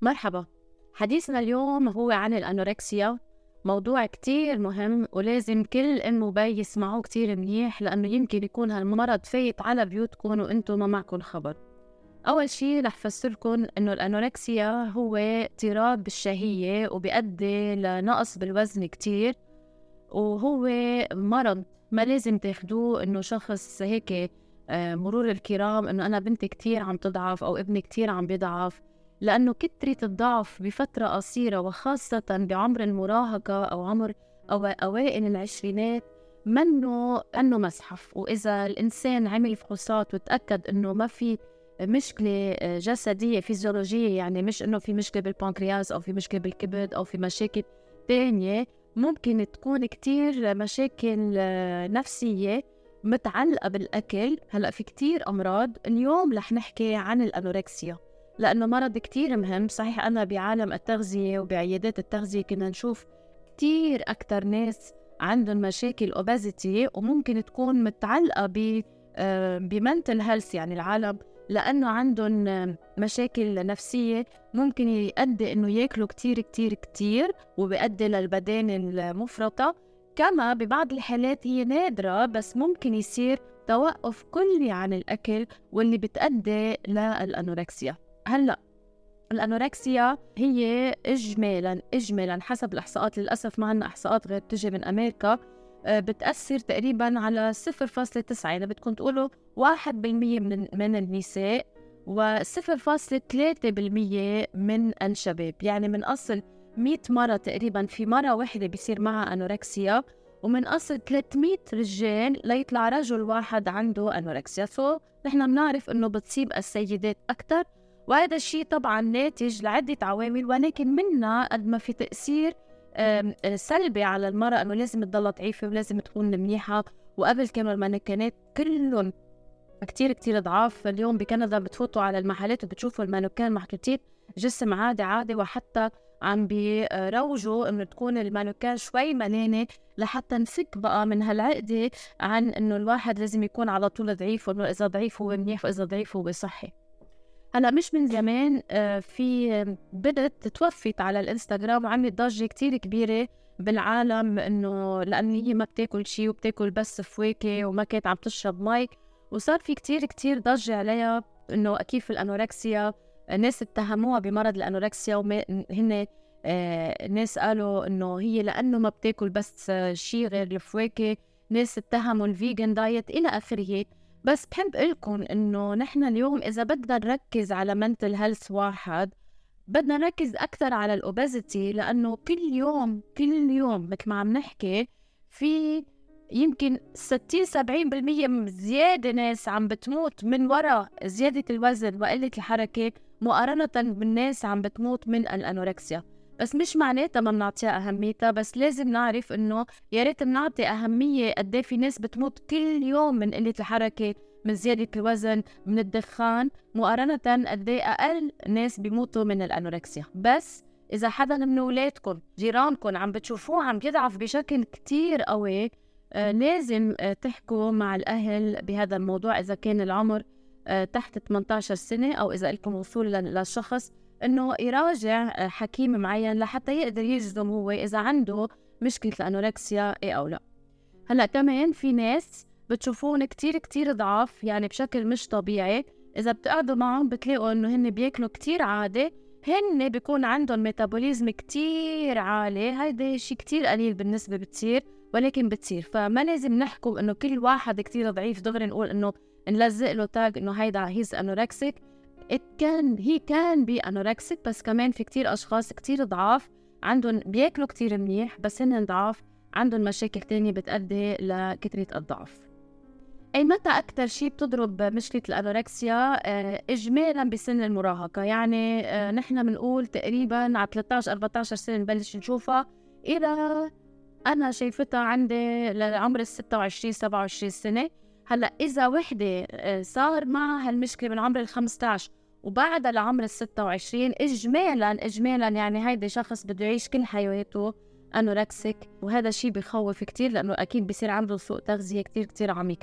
مرحبا. حديثنا اليوم هو عن الأنوركسيا. موضوع كتير مهم ولازم كل أم وبي يسمعوه كتير منيح لأنه يمكن يكون هالمرض فايت على بيوتكم وأنتم ما معكم خبر. أول شي رح فسركم إنه الأنوركسيا هو اضطراب بالشهية وبيؤدي لنقص بالوزن كتير وهو مرض ما لازم تاخدوه إنه شخص هيك آه، مرور الكرام إنه أنا بنتي كتير عم تضعف أو ابني كتير عم بيضعف. لأنه كترة الضعف بفترة قصيرة وخاصة بعمر المراهقة أو عمر أو أوائل العشرينات منه أنه مزحف. وإذا الإنسان عمل فحوصات وتأكد أنه ما في مشكلة جسدية فيزيولوجية يعني مش إنه في مشكلة بالبنكرياس أو في مشكلة بالكبد أو في مشاكل تانية ممكن تكون كتير مشاكل نفسية متعلقة بالأكل. هلأ في كتير أمراض. اليوم رح نحكي عن الأنوركسيا. لأنه مرض كتير مهم. صحيح أنا بعالم التغذية وبعيادات التغذية كنا نشوف كتير أكتر ناس عندهم مشاكل أوبازيتي وممكن تكون متعلقة ب بمنتل هيلث يعني العالم. لأنه عندهم مشاكل نفسية ممكن يؤدي إنه ياكلوا كتير كتير كتير وبيؤدي للبدان المفرطة. كما ببعض الحالات هي نادرة بس ممكن يصير توقف كلي عن الأكل واللي بتأدي للأنوركسيا. هلأ الأنوركسيا هي إجمالا إجمالا حسب الإحصاءات للأسف ما عندنا إحصاءات غير بتجي من أمريكا آه، بتأثر تقريبا على 0.9 يعني بدكم تقولوا 1% من من النساء و0.3% من الشباب يعني من أصل 100 مرة تقريبا في مرة واحدة بيصير معها أنوركسيا ومن أصل 300 رجال ليطلع رجل واحد عنده anorexia. so نحن بنعرف إنه بتصيب السيدات أكثر وهذا الشيء طبعا ناتج لعدة عوامل ولكن منها قد ما في تأثير سلبي على المرأة إنه لازم تضلها ضعيفة ولازم تكون منيحة. وقبل كانوا المانكانات كلهم كتير كتير ضعاف. اليوم بكندا بتفوتوا على المحلات وبتشوفوا المانوكان محطوطين جسم عادي عادي وحتى عم بيروجوا إنه تكون المانوكان شوي ملانه لحتى نفك بقى من هالعقدة عن إنه الواحد لازم يكون على طول ضعيف وإنه إذا ضعيف هو منيح وإذا ضعيف هو صحي. هلا مش من زمان آه، في بنت توفت على الإنستغرام وعملت ضجة كتير كبيرة بالعالم إنه لأن هي ما بتاكل شيء وبتاكل بس فواكه وما كانت عم تشرب مي وصار في كتير كتير ضجة عليها إنه أكيد في ال anorexia الناس اتهموها بمرض ال anorexia وهن آه ناس قالوا إنه هي لأنه ما بتاكل بس شيء غير الفواكه. ناس اتهموا ال vegan diet إلى آخره. بس بحب قلكم إنه نحن اليوم إذا بدنا نركز على mental health واحد بدنا نركز أكثر على ال obesity لأنه كل يوم كل يوم مثل ما عم نحكي في يمكن 60 70% زيادة ناس عم بتموت من وراء زيادة الوزن وقلة الحركة مقارنة بالناس عم بتموت من الأنوركسيا. بس مش معناتها ما بنعطيها أهميتها بس لازم نعرف إنه يا ريت بنعطي أهمية قد إيه في ناس بتموت كل يوم من قلة الحركة من زيادة الوزن من الدخان. مقارنة قد إيه أقل ناس بيموتوا من الأنوركسيا. بس إذا حدا من أولادكم جيرانكم عم بتشوفوه عم يضعف بشكل كتير قوي آه لازم آه تحكوا مع الأهل بهذا الموضوع إذا كان العمر آه تحت 18 سنة أو إذا لكم وصول للشخص. إنه يراجع آه، حكيم معين لحتى يقدر يجزم هو إذا عنده مشكلة الانوركسيا إيه أو لا. هلأ كمان في ناس بتشوفون كتير كتير ضعاف يعني بشكل مش طبيعي. إذا بتقعدوا معهم بتلاقوا إنه هن بياكلوا كتير عادي هن بيكون عندهم ميتابوليزم كتير عالي. هيدا شيء كتير قليل بالنسبة بتصير ولكن بتصير. فما لازم نحكم إنه كل واحد كتير ضعيف. دغري نقول إنه نلزق له tag إنه هيدا he's anorexic. Can he can be anorexic بس كمان في كتير أشخاص كتير ضعاف عندهم بياكلوا كتير منيح بس هن ضعاف عندهم مشاكل تانية بتأدي لكثرة الضعف. أي متى أكثر شيء بتضرب مشكلة ال anorexia؟ آه، إجمالا بسن المراهقة. يعني آه، نحن بنقول تقريبا على 13 14 سنة نبلش نشوفها. إلى أنا شايفتها عندي لعمر ال 26 27 سنة. هلأ إذا وحدة آه، صار معها هالمشكلة من عمر ال 15 وبعدها لعمر ال 26 اجمالا اجمالا يعني هيدا شخص بده يعيش كل حياته انوركسيك وهذا الشيء بخوف كتير لأنه أكيد بصير عنده سوء تغذية كتير كتير عميق.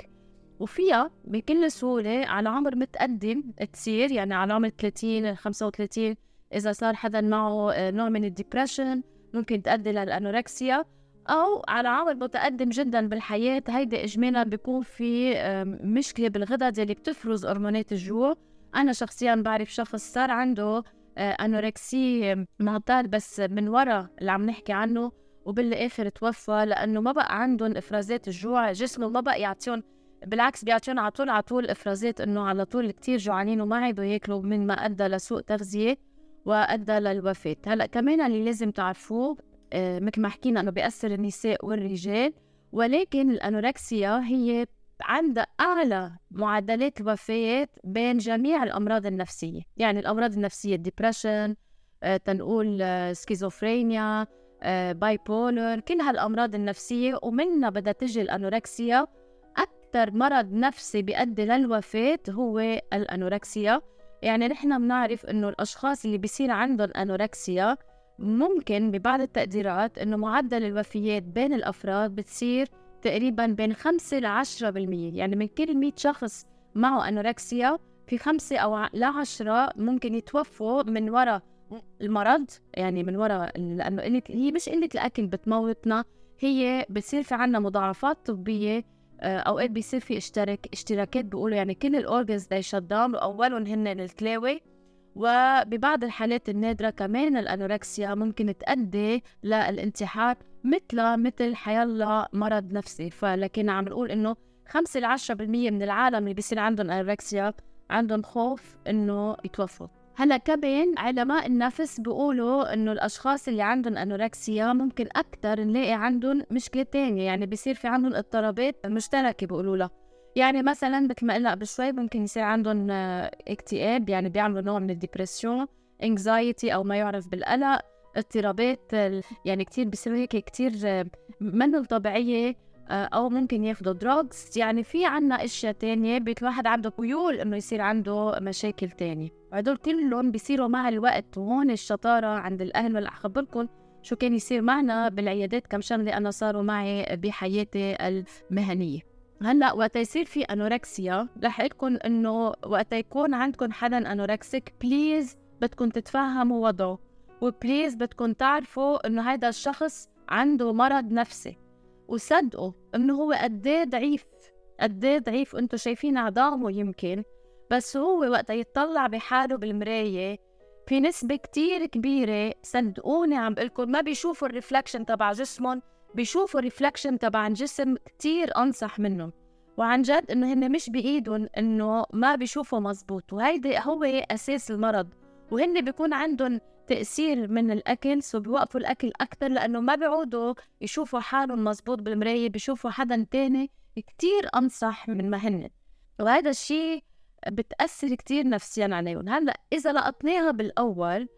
وفيها بكل سهولة على عمر متقدم تصير يعني على عمر 30 35 إذا صار حدا معه آه، نوع من الديبرشن ممكن تؤدي للأنوركسيا أو على عمر متقدم جدا بالحياة هيدي إجمالا بيكون في مشكلة بالغدد اللي بتفرز هرمونات الجوع. أنا شخصيا بعرف شخص صار عنده آه، أنوركسي معتاد بس من وراء اللي عم نحكي عنه وبالآخر توفى لأنه ما بقى عندهم إفرازات الجوع جسمه ما بقى يعطيهم بالعكس بيعطيهم على طول على طول إفرازات إنه على طول كتير جوعانين وما عيدوا ياكلوا من ما أدى لسوء تغذية وأدى للوفاة. هلأ كمان اللي لازم تعرفوه آه، مثل ما حكينا إنه بيأثر النساء والرجال ولكن ال anorexia هي عندها أعلى معدلات الوفاة بين جميع الأمراض النفسية. يعني الأمراض النفسية ال depression آه، تنقول schizophrenia bipolar كل هالأمراض النفسية. ومنها بدها تجي ال anorexia. أكثر مرض نفسي بيؤدي للوفاة هو الأنوركسيا. يعني نحن بنعرف إنه الأشخاص اللي بيصير عندهم أنوركسيا ممكن ببعض التقديرات إنه معدل الوفيات بين الأفراد بتصير تقريبا بين 5 ل 10% يعني من كل 100 شخص معه أنوركسيا في خمسة أو لعشرة ممكن يتوفوا من وراء المرض يعني من وراء لأنه قلة هي مش قلة الأكل بتموتنا هي بصير في عنا مضاعفات طبية آه، أوقات بيصير في اشتراك اشتراكات بيقولوا يعني كل شت داون واولهم هن الكلاوي. وببعض الحالات النادرة كمان الأنوركسيا ممكن تؤدي للانتحار. مثل مثل حيلا مرض نفسي. فلكن عم نقول إنه 5 ل 10% من العالم اللي بيصير عندهم أنوركسيا عندهم خوف إنه يتوفوا. هلأ كمان علماء النفس بيقولوا إنه الأشخاص اللي عندهم أنوركسيا ممكن أكثر نلاقي عندهم مشكلة تانية. يعني بيصير في عندهم اضطرابات مشتركة بيقولوا لها. يعني مثلا مثل ما قلنا قبل شوي ممكن يصير عندهم آه، اكتئاب يعني بيعملوا نوع من ال depression anxiety أو ما يعرف بالقلق. اضطرابات يعني كتير بيصير هيك كتير آه، منهم طبيعيه آه، أو ممكن ياخذوا drugs يعني في عنا أشياء تانية بيت الواحد عنده ميول إنه يصير عنده مشاكل تانية. وهدول كلهم بيصيروا مع الوقت. وهون الشطارة عند الأهل ولا اخبركم شو كان يصير معنا بالعيادات كم شغلة أنا صاروا معي بحياتي المهنية. هلأ وقت يصير في anorexia رح قلكم إنه وقت يكون عندكم حدا anorexic please بدكم تتفهموا وضعه. و please بدكم تعرفوا إنه هذا الشخص عنده مرض نفسي وصدقوا إنه هو قد ضعيف قد ضعيف وأنتم شايفين عظامه يمكن بس هو وقت يطلع بحاله بالمراية في نسبة كتير كبيرة صدقوني عم بقولكم ما بيشوفوا ال reflection تبع جسمهم بيشوفوا ال reflection تبع جسم كتير أنصح منهم. وعن جد إنه هن مش بإيدهم إنه ما بيشوفوا مزبوط وهيدي هو أساس المرض وهن بيكون عندهم تأثير من الأكل so بيوقفوا الأكل أكتر لأنه ما بيعودوا يشوفوا حالهم مزبوط بالمراية بيشوفوا حدا تاني كتير أنصح من ما هن. وهذا الشيء بتأثر كتير نفسيا عليهم. هلأ إذا لقطناها بالأول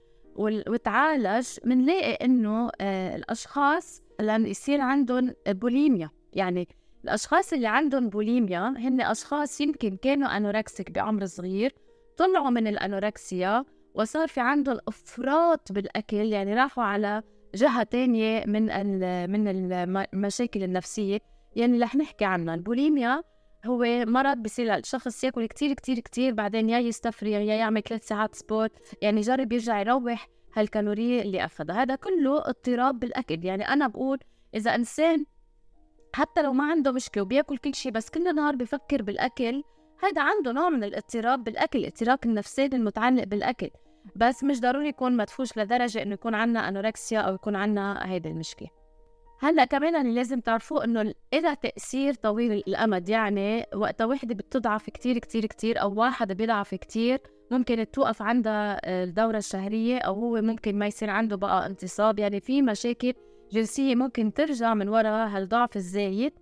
وتعالج بنلاقي إنه آه الأشخاص لما يصير عندهم بوليميا. يعني الأشخاص اللي عندهم بوليميا هن أشخاص يمكن كانوا anorexic بعمر صغير طلعوا من ال anorexia وصار في عندهم افراط بالأكل يعني راحوا على جهة تانية من من المشاكل النفسية. يعني رح نحكي عنها. البوليميا هو مرض بصير الشخص ياكل كتير كتير كتير بعدين يا يستفرغ يا يعمل ثلاث ساعات sport يعني جرب يرجع يروح هالكالورية اللي أخذها. هذا كله اضطراب بالأكل. يعني أنا بقول إذا إنسان حتى لو ما عنده مشكلة وبياكل كل شيء بس كل نهار بفكر بالأكل هذا عنده نوع من الاضطراب بالأكل الاضطراب النفساني المتعلق بالأكل. بس مش ضروري يكون مدفوش لدرجة إنه يكون عنا أنوركسيا أو يكون عنا هيدي المشكلة. هلأ كمان اللي لازم تعرفوه إنه إذا تأثير طويل الأمد يعني وقت وحدة بتضعف كتير كتير كتير أو واحد بيضعف كتير ممكن توقف عندها الدورة الشهرية أو هو ممكن ما يصير عنده بقى انتصاب. يعني في مشاكل جنسية ممكن ترجع من وراء هالضعف الزايد.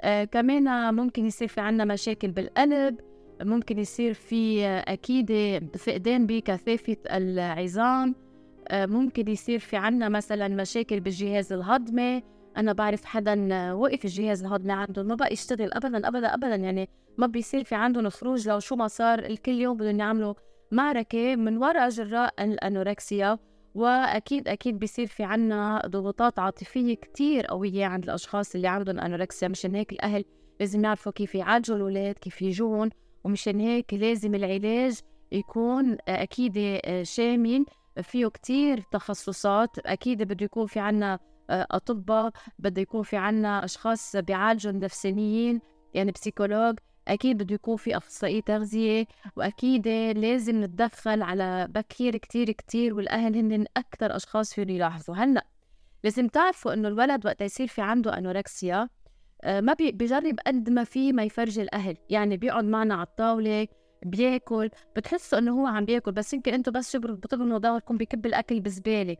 آه كمان ممكن يصير في عنا مشاكل بالقلب ممكن يصير في آه أكيد فقدان بكثافة العظام. آه ممكن يصير في عنا مثلا مشاكل بالجهاز الهضمي. أنا بعرف حدا وقف الجهاز الهضمي عندهم ما بقى يشتغل أبدا أبدا أبدا. يعني ما بيصير في عندهم خروج لو شو ما صار. الكل يوم بدهم يعملوا معركة من وراء جراء الأنوركسيا. وأكيد أكيد بيصير في عنا ضغوطات عاطفية كتير قوية عند الأشخاص اللي عندهم أنوركسيا. مشان هيك الأهل لازم يعرفوا كيف يعالجوا الأولاد كيف يجون ومشان هيك لازم العلاج يكون أكيد شامل. فيه كتير تخصصات أكيد بده يكون في عنا أطباء بده يكون في عنا أشخاص بيعالجوا النفسانيين يعني بسيكولوج أكيد بده يكون في أخصائي تغذية وأكيد لازم نتدخل على بكير كتير كتير والأهل هن أكثر أشخاص فيهم يلاحظوا. هلأ لازم تعرفوا إنه الولد وقت يصير في عنده أنوركسيا آه، ما بيجرب قد ما في ما يفرجي الأهل. يعني بيقعد معنا على الطاولة بياكل بتحسوا إنه هو عم بياكل. بس يمكن أنتم بس شبروا بتغنوا دوركم بكب الأكل بزبالة.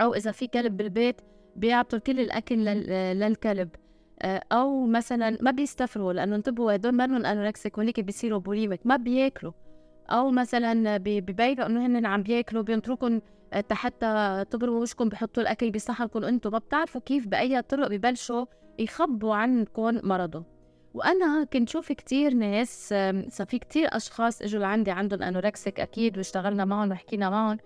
أو إذا في كلب بالبيت بيعطوا كل الأكل للكلب. آه، أو مثلا ما بيستفرغوا لأنه انتبهوا هدول ما لهم anorexic وليك بيصيروا bulimic ما بياكلوا. أو مثلا ببينوا إنه هن عم بياكلوا بينطركم آه، حتى تبرموا وشكم بحطوا الأكل بصحنكم أنتم ما بتعرفوا كيف بأي طرق ببلشوا يخبوا عنكم مرضهم وأنا كنت شوف كتير ناس في كتير أشخاص إجوا لعندي عندهم anorexic أكيد واشتغلنا معهم وحكينا معهم.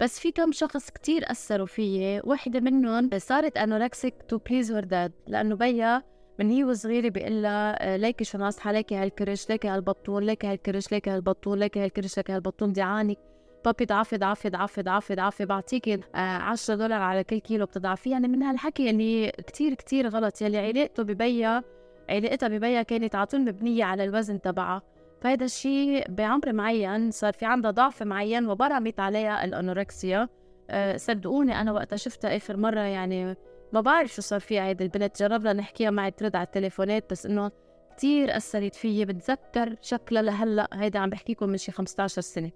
بس في كم شخص كتير أثروا فيي. وحدة منهم صارت anorexic to please her dad لأنه بيا من هي وصغيرة بيقول لها آه، ليكي شو ناصحة ليكي هالكرش ليكي هالبطون ليكي هالكرش ليكي هالبطون ليكي هالكرش ليكي هالبطون ضيعانك بابي ضعفي ضعفي ضعفي ضعفي ضعفي بعطيكي 10 دولار على كل كيلو بتضعفي يعني من هالحكي اللي كتير كتير غلط. يلي علاقته ببيا علاقتها ببيا كانت على طول مبنية على الوزن تبعها. فهذا الشيء بعمر معين صار في عندها ضعف معين وبرمت عليها الأنوركسيا. أه صدقوني أنا وقتها شفتها آخر مرة. يعني ما بعرف شو صار فيها هيدي البنت. جربنا نحكيها معي ترد على التليفونات بس إنه كتير أثرت فيي. بتذكر شكلها لهلأ. هيدا عم بحكيكم من شي 15 سنة.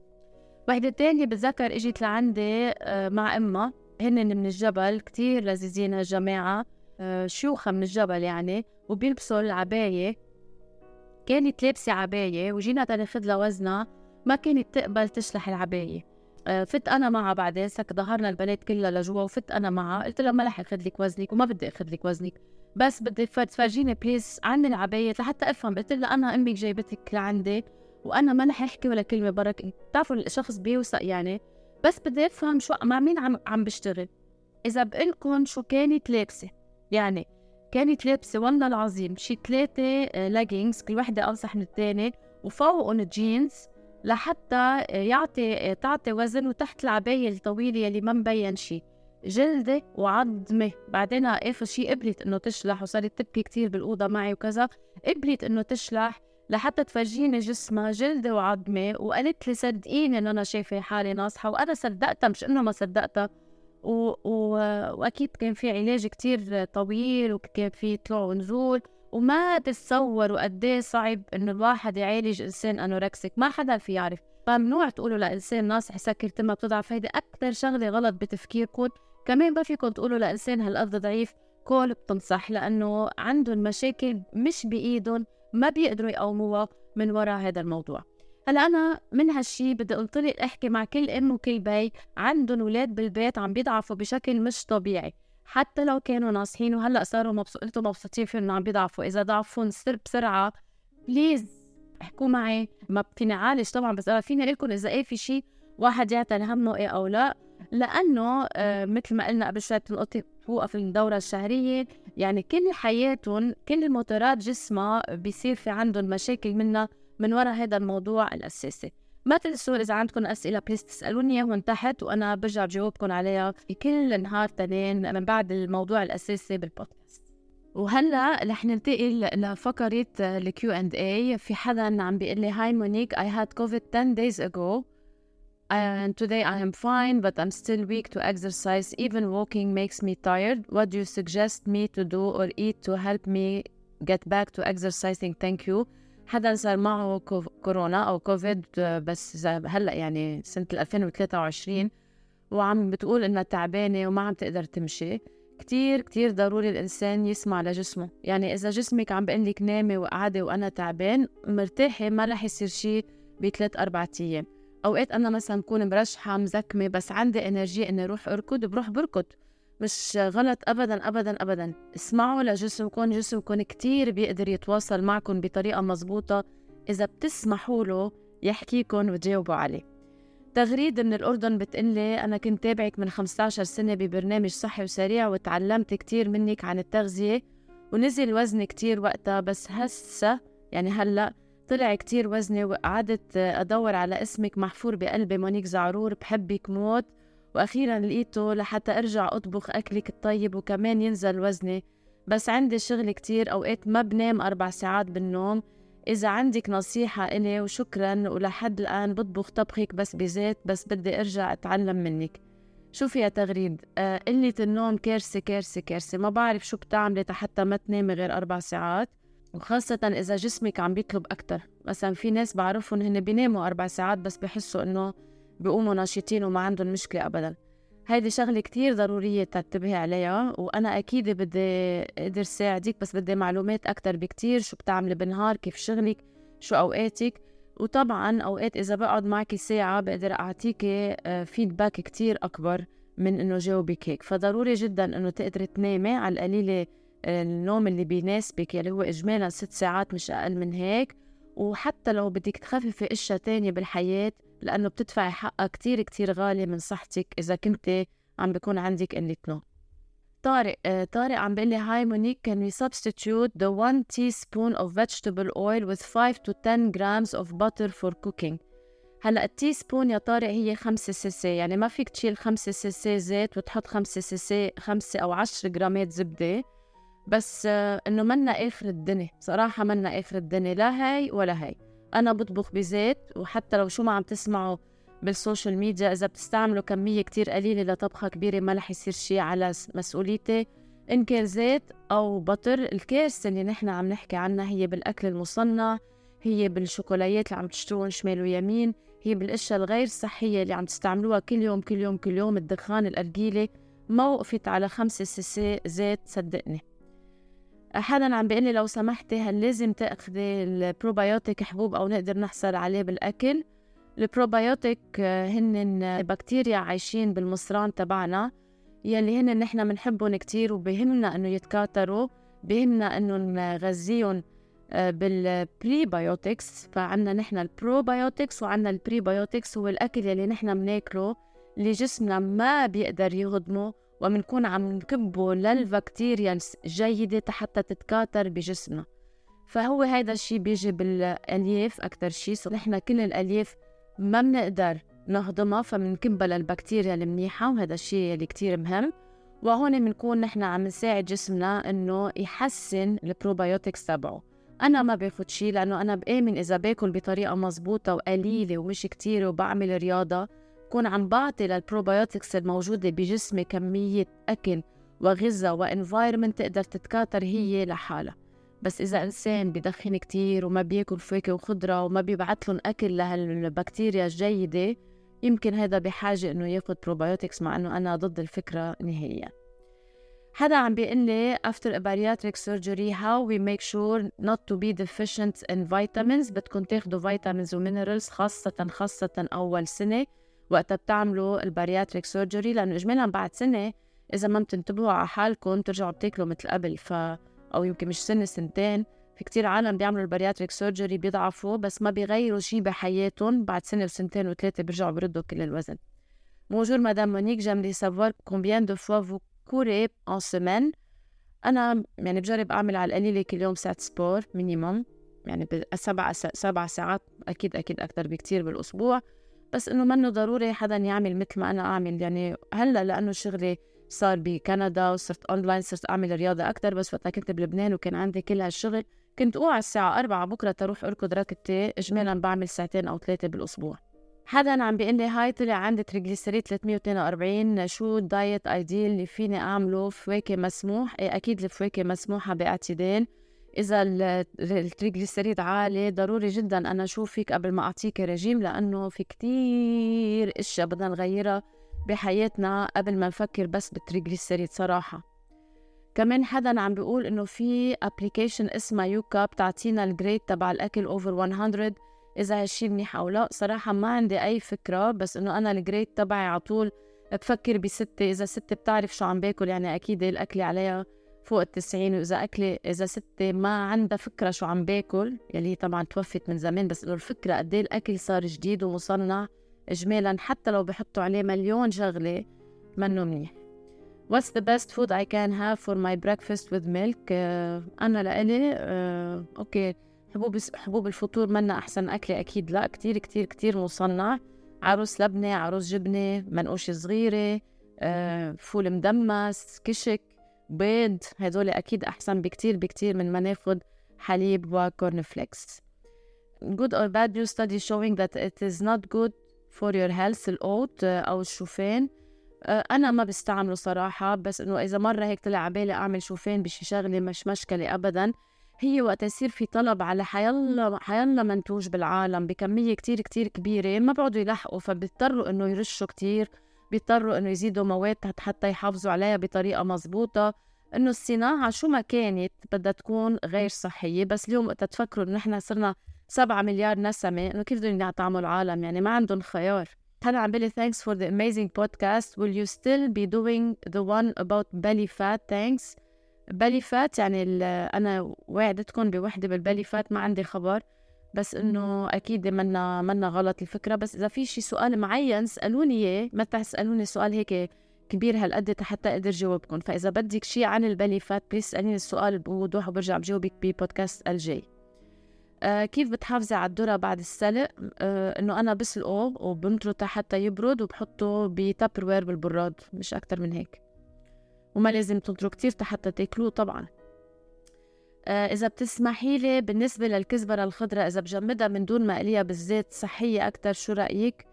وحدة تانية بتذكر اجت لعندي أه مع أمها. هن من الجبل كتير لذيذين هالجماعة أه شيوخة من الجبل يعني وبيلبسوا العباية. كانت لابسة عباية وجينا تناخد لها وزنها. ما كانت تقبل تشلح العباية. آه، فت أنا معها بعدين سك ظهرنا البنات كلها لجوا وفت أنا معها. قلت لها ما رح أخذ لك وزنك وما بدي أخذ لك وزنك. بس بدي تفرجيني please عن العباية لحتى أفهم. قلت لها أنا أمك جايبتك لعندي. وأنا ما رح أحكي ولا كلمة برك بتعرفوا الشخص بيوثق يعني. بس بدي أفهم شو مع مين عم عم بشتغل. إذا بقلكم شو كانت لابسة. يعني كانت لابسة والله العظيم شي ثلاثة لاجينجز كل وحدة أوسع من الثانية وفوقهم جينز لحتى آه، يعطي آه، تعطي وزن وتحت العباية الطويلة يلي ما مبين شي. جلدة وعظمة. بعدين آخر شي قبلت إنه تشلح وصارت تبكي كتير بالأوضة معي وكذا. قبلت إنه تشلح لحتى تفرجيني جسمها جلدة وعظمة. وقالت لي صدقيني إنه أنا شايفة حالي ناصحة وأنا صدقتها مش إنه ما صدقتها. و... و... وأكيد كان في علاج كتير طويل وكان في طلوع ونزول. وما تتصوروا قد إيه صعب انه الواحد يعالج إنسان anorexic ما حدا في يعرف. ممنوع تقولوا لإنسان ناصح سكر تمه بتضعف. هيدي أكثر شغلة غلط بتفكيركم. كمان ما فيكم تقولوا لإنسان هالقد ضعيف كل بتنصح لأنه عندهم مشاكل مش بإيدهم. ما بيقدروا يقوموها من وراء هذا الموضوع. هلا أنا من هالشي بدي انطلق أحكي مع كل ام وكل بي عندهم أولاد بالبيت عم بيضعفوا بشكل مش طبيعي. حتى لو كانوا ناصحين وهلأ صاروا مبسوط مبسوطين فيهم عم بيضعفوا. إذا ضعفوا سر بسرعة please احكوا معي. ما فيني أعالج طبعا بس أنا فيني لكم إذا إيه في شيء واحد يعتل همه إيه أو لا. لأنه آه مثل ما قلنا قبل شوي بتنقطي توقف الدورة الشهرية. يعني كل حياتهم كل الموتورات جسمها بيصير في عندهم مشاكل منها من وراء هذا الموضوع الأساسي. ما تنسوا إذا عندكم أسئلة please تسألوني إياهم تحت وأنا برجع بجاوبكم عليها كل نهار تنين من بعد الموضوع الأساسي بالبودكاست. وهلا رح ننتقل لفقرة الكيو اند اي في حدا عم بيقول لي Hi Monique I had COVID 10 days ago. And today I am fine but I'm still weak to exercise. Even walking makes me tired. What do you suggest me to do or eat to help me get back to exercising? Thank you. حدا صار معه كورونا أو كوفيد بس هلأ يعني سنة 2023 وعم بتقول إنها تعبانة وما عم تقدر تمشي. كتير كتير ضروري الإنسان يسمع لجسمه. يعني إذا جسمك عم بقول لك نامي وقعدي وأنا تعبان مرتاحة ما رح يصير شيء بثلاث أربع أيام. أوقات أنا مثلا بكون مرشحة مزكمة بس عندي إنرجي إني أروح أركض بروح بركض. مش غلط ابدا ابدا ابدا. اسمعوا لجسمكم جسمكم كتير بيقدر يتواصل معكم بطريقة مزبوطه إذا بتسمحوا له يحكيكم وتجاوبوا عليه. تغريد من الأردن بتقلي أنا كنت تابعك من 15 سنة ببرنامج صحي وسريع وتعلمت كتير منك عن التغذية ونزل وزني كتير وقتها بس هسه يعني هلأ طلع كتير وزني وقعدت أدور على اسمك محفور بقلبي مونيك زعرور بحبك موت. وأخيرا لقيته لحتى أرجع أطبخ أكلك الطيب وكمان ينزل وزني. بس عندي شغل كتير أوقات ما بنام أربع ساعات بالنوم. إذا عندك نصيحة إلي وشكرا ولحد الآن بطبخ طبخك بس بزيت بس بدي أرجع أتعلم منك. شوفي يا تغريد آه قلة النوم كارثة كارثة كارثة. ما بعرف شو بتعملي حتى ما تنامي غير أربع ساعات. وخاصة إذا جسمك عم بيطلب أكتر. مثلا في ناس بعرفهم هن بيناموا أربع ساعات بس بحسوا إنه بيقوموا ناشطين وما عندهم مشكلة أبدا. هيدي شغلة كتير ضرورية تنتبهي عليها وأنا أكيد بدي أقدر ساعدك بس بدي معلومات أكتر بكتير. شو بتعملي بالنهار كيف شغلك؟ شو أوقاتك؟ وطبعا أوقات إذا بقعد معك ساعة بقدر أعطيكي feedback آه، كتير أكبر من إنه جاوبك هيك. فضروري جدا إنه تقدري تنامي على القليلة النوم اللي بيناسبك اللي هو إجمالا ست ساعات مش أقل من هيك. وحتى لو بدك تخففي إشياء تانية بالحياة لأنه بتدفعي حقها كتير كتير غالي من صحتك إذا كنت عم بيكون عندك قلة نوم. طارق آه، طارق عم بيقول لي Hi Monique can we substitute the one teaspoon of vegetable oil with 5 to 10 grams of butter for cooking? هلأ ال teaspoon يا طارق هي 5 سي يعني ما فيك تشيل 5 سي زيت وتحط 5 سي 5 أو 10 جرامات زبدة. بس آه، إنه منا آخر الدنيا. صراحة منا آخر الدنيا لا هاي ولا هاي. أنا بطبخ بزيت وحتى لو شو ما عم تسمعوا بال social media إذا بتستعملوا كمية كتير قليلة لطبخة كبيرة ما رح يصير شيء على مسؤوليتي. إن كان زيت أو butter الكارثه اللي نحن عم نحكي عنها هي بالأكل المصنع هي بالشوكولاتات اللي عم تشتروهم شمال ويمين هي بالأشياء الغير صحية اللي عم تستعملوها كل يوم كل يوم كل يوم الدخان الارجيله ما وقفت على خمسة سي زيت صدقني. حدا عم بيقول لي لو سمحتي هل لازم تأخذي البروبايوتيك حبوب أو نقدر نحصل عليه بالأكل؟ البروبايوتيك آه، هن بكتيريا عايشين بالمصران تبعنا يلي هن نحن بنحبهم كتير وبهمنا إنه يتكاثروا بهمنا إنه نغذيهم آه، بال prebiotics فعنا نحن ال probiotics وعنا ال prebiotics هو الاكل يلي نحن بناكله اللي جسمنا ما بيقدر يهضمه ومنكون عم نكبه للبكتيريا الجيدة حتى تتكاثر بجسمنا فهو هيدا الشيء بيجي بالألياف أكتر شيء نحن كل الألياف ما بنقدر نهضمها فمنكبها للبكتيريا المنيحة وهذا الشيء اللي كتير مهم. وهون بنكون نحن عم نساعد جسمنا إنه يحسن ال probiotics تبعه. أنا ما باخد شيء لأنه أنا بآمن إذا باكل بطريقة مزبوطه وقليلة ومش كتير وبعمل رياضة بكون عم بعطي لل probiotics الموجودة بجسمي كمية أكل وغذاء و environment تقدر تتكاثر هي لحالها. بس إذا إنسان بدخن كتير وما بياكل فواكه وخضرة وما بيبعت لهم أكل لهالبكتيريا الجيدة يمكن هذا بحاجة إنه ياخد probiotics مع إنه أنا ضد الفكرة نهائيا. حدا عم بيقول لي after a bariatric surgery how we make sure not to be deficient in vitamins بدكم تاخدوا vitamins و minerals خاصة خاصة أول سنة وقتها بتعملوا ال bariatric surgery لأنه اجمالا بعد سنة إذا ما بتنتبهوا على حالكم ترجعوا بتاكلوا مثل قبل ف أو يمكن مش سنة سنتين. في كتير عالم بيعملوا ال bariatric surgery بيضعفوا بس ما بيغيروا شيء بحياتهم. بعد سنة وسنتين وثلاثة بيرجعوا بيردوا كل الوزن. Bonjour Madame Monique, j'aimerais savoir combien de fois vous courez en semaine. أنا يعني بجرب أعمل على القليلة كل يوم ساعة sport minimum يعني سبع سبع ساعات أكيد أكيد أكثر بكتير بالأسبوع. بس إنه منه ضروري حدا يعمل مثل ما أنا أعمل. يعني هلأ لأنه شغلي صار بكندا وصرت اونلاين صرت أعمل رياضة أكثر بس وقتها كنت بلبنان وكان عندي كل هالشغل. كنت أوعى الساعة 4 بكرة تروح أركض ركضتي اجمالا بعمل ساعتين أو ثلاثة بالأسبوع. حدا عم بيقول لي هاي طلع عندي triglyceride 342 شو ال diet ideal اللي فيني أعمله؟ فواكه مسموح؟ إيه أكيد الفواكه مسموحة بإعتدال. إذا ال triglyceride عالي ضروري جدا أنا اشوفك قبل ما أعطيك رجيم لأنه في كتير أشياء بدنا نغيرها بحياتنا قبل ما نفكر بس بال triglyceride صراحة. كمان حدا عم بيقول إنه في application اسمها Yuka بتعطينا ال grade تبع الأكل over 100 إذا هالشي منيح أو لا صراحة ما عندي أي فكرة بس إنه أنا ال grade تبعي على طول بفكر بستي. إذا ستي بتعرف شو عم باكل يعني أكيد الأكل عليها فوق التسعين وإذا أكلي إذا ستي ما عندها فكرة شو عم باكل يلي طبعا توفت من زمان بس إنه الفكرة قد إيه الأكل صار جديد ومصنع إجمالا حتى لو بحطوا عليه مليون شغلة منه منيح What's the best food I can have for my breakfast with milk؟ uh, أنا لإلي uh, okay حبوب حبوب الفطور منا أحسن أكلة أكيد لا كتير كتير كتير مصنع عروس لبنة عروس جبنة منقوشة صغيرة آه، فول مدمس كشك بيض هدول أكيد أحسن بكتير بكتير من ما ناخد حليب و corn flakes good or bad news study showing that it is not good for your health ال oat أو الشوفان. آه، أنا ما بستعمله صراحة بس إنه إذا مرة هيك طلع عبالي أعمل شوفان بشي شغلة مش مشكلة أبدا. هي وقت يصير في طلب على حيلا حيلا منتوج بالعالم بكمية كتير كتير كبيرة ما بيقعدوا يلحقوا فبيضطروا إنه يرشوا كتير. بيضطروا إنه يزيدوا مواد حتى يحافظوا عليها بطريقة مزبوطة إنه الصناعة شو ما كانت بدها تكون غير صحية. بس اليوم وقت تفكروا إنه نحن صرنا سبعة مليار نسمة إنه كيف بدهم يطعموا العالم؟ يعني ما عندهم خيار. هلا عم بيلي thanks for the amazing podcast. Will you still be doing the one about belly fat? Thanks. Belly fat يعني أنا وعدتكم بوحدة بال belly fat ما عندي خبر. بس إنه أكيد منا منا غلط الفكرة. بس إذا في شي سؤال معين اسالوني إياه ما تسألوني سؤال هيك كبير هالقد حتى أقدر جاوبكم فإذا بدك شي عن ال belly fat please اساليني السؤال بوضوح وبرجع بجاوبك ببودكاست الجاي. آه كيف بتحافظي على الذرة بعد السلق؟ آه إنه أنا بسلقه وبنطره حتى يبرد وبحطه ب Tupperware بالبراد مش أكتر من هيك. وما لازم تنطروا كتير حتى تاكلوه طبعا. إذا بتسمحي لي بالنسبة للكزبرة الخضراء إذا بجمدها من دون ما أقليها بالزيت صحية أكتر شو رأيك؟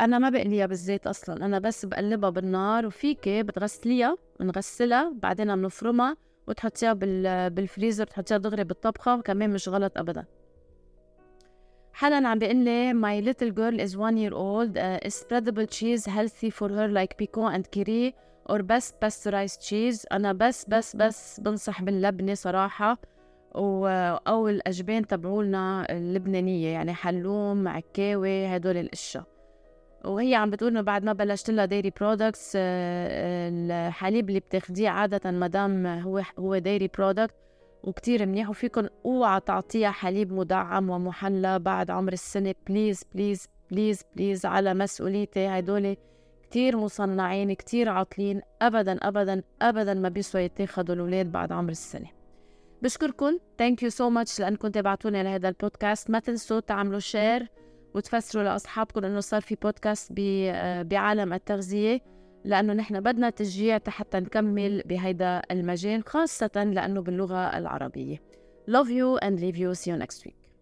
أنا ما بقليها بالزيت أصلا أنا بس بقلبها بالنار وفيك بتغسليها بنغسلها بعدين بنفرمها وتحطيها بالفريزر تحطيها دغري بالطبخة كمان مش غلط أبدا حدا عم بيقول لي my little girl is one year old uh, spreadable cheese healthy for her like piquant and Kiri or best pasteurized cheese. أنا بس بس بس بنصح باللبنة صراحة و أو الأجبان تبعولنا اللبنانية يعني حلوم عكاوي هدول الأشياء وهي عم بتقول إنه بعد ما بلشت لها dairy products الحليب اللي بتاخديه عادة مدام هو هو dairy product وكتير منيح. وفيكم أوعى تعطيها حليب مدعم ومحلى بعد عمر السنة. please please please please على مسؤوليتي هدول كتير مصنعين كتير عاطلين أبدا أبدا أبدا ما بيسوى يتاخدوا الأولاد بعد عمر السنة. بشكركم. Thank you so much لأنكم تابعتوني لهذا البودكاست. ما تنسوا تعملوا share وتفسروا لأصحابكم انه صار في بودكاست بعالم التغذية لأنه نحن بدنا تشجيع حتى نكمل بهيدا المجال خاصة لأنه باللغة العربية. Love you and leave you. See you next week.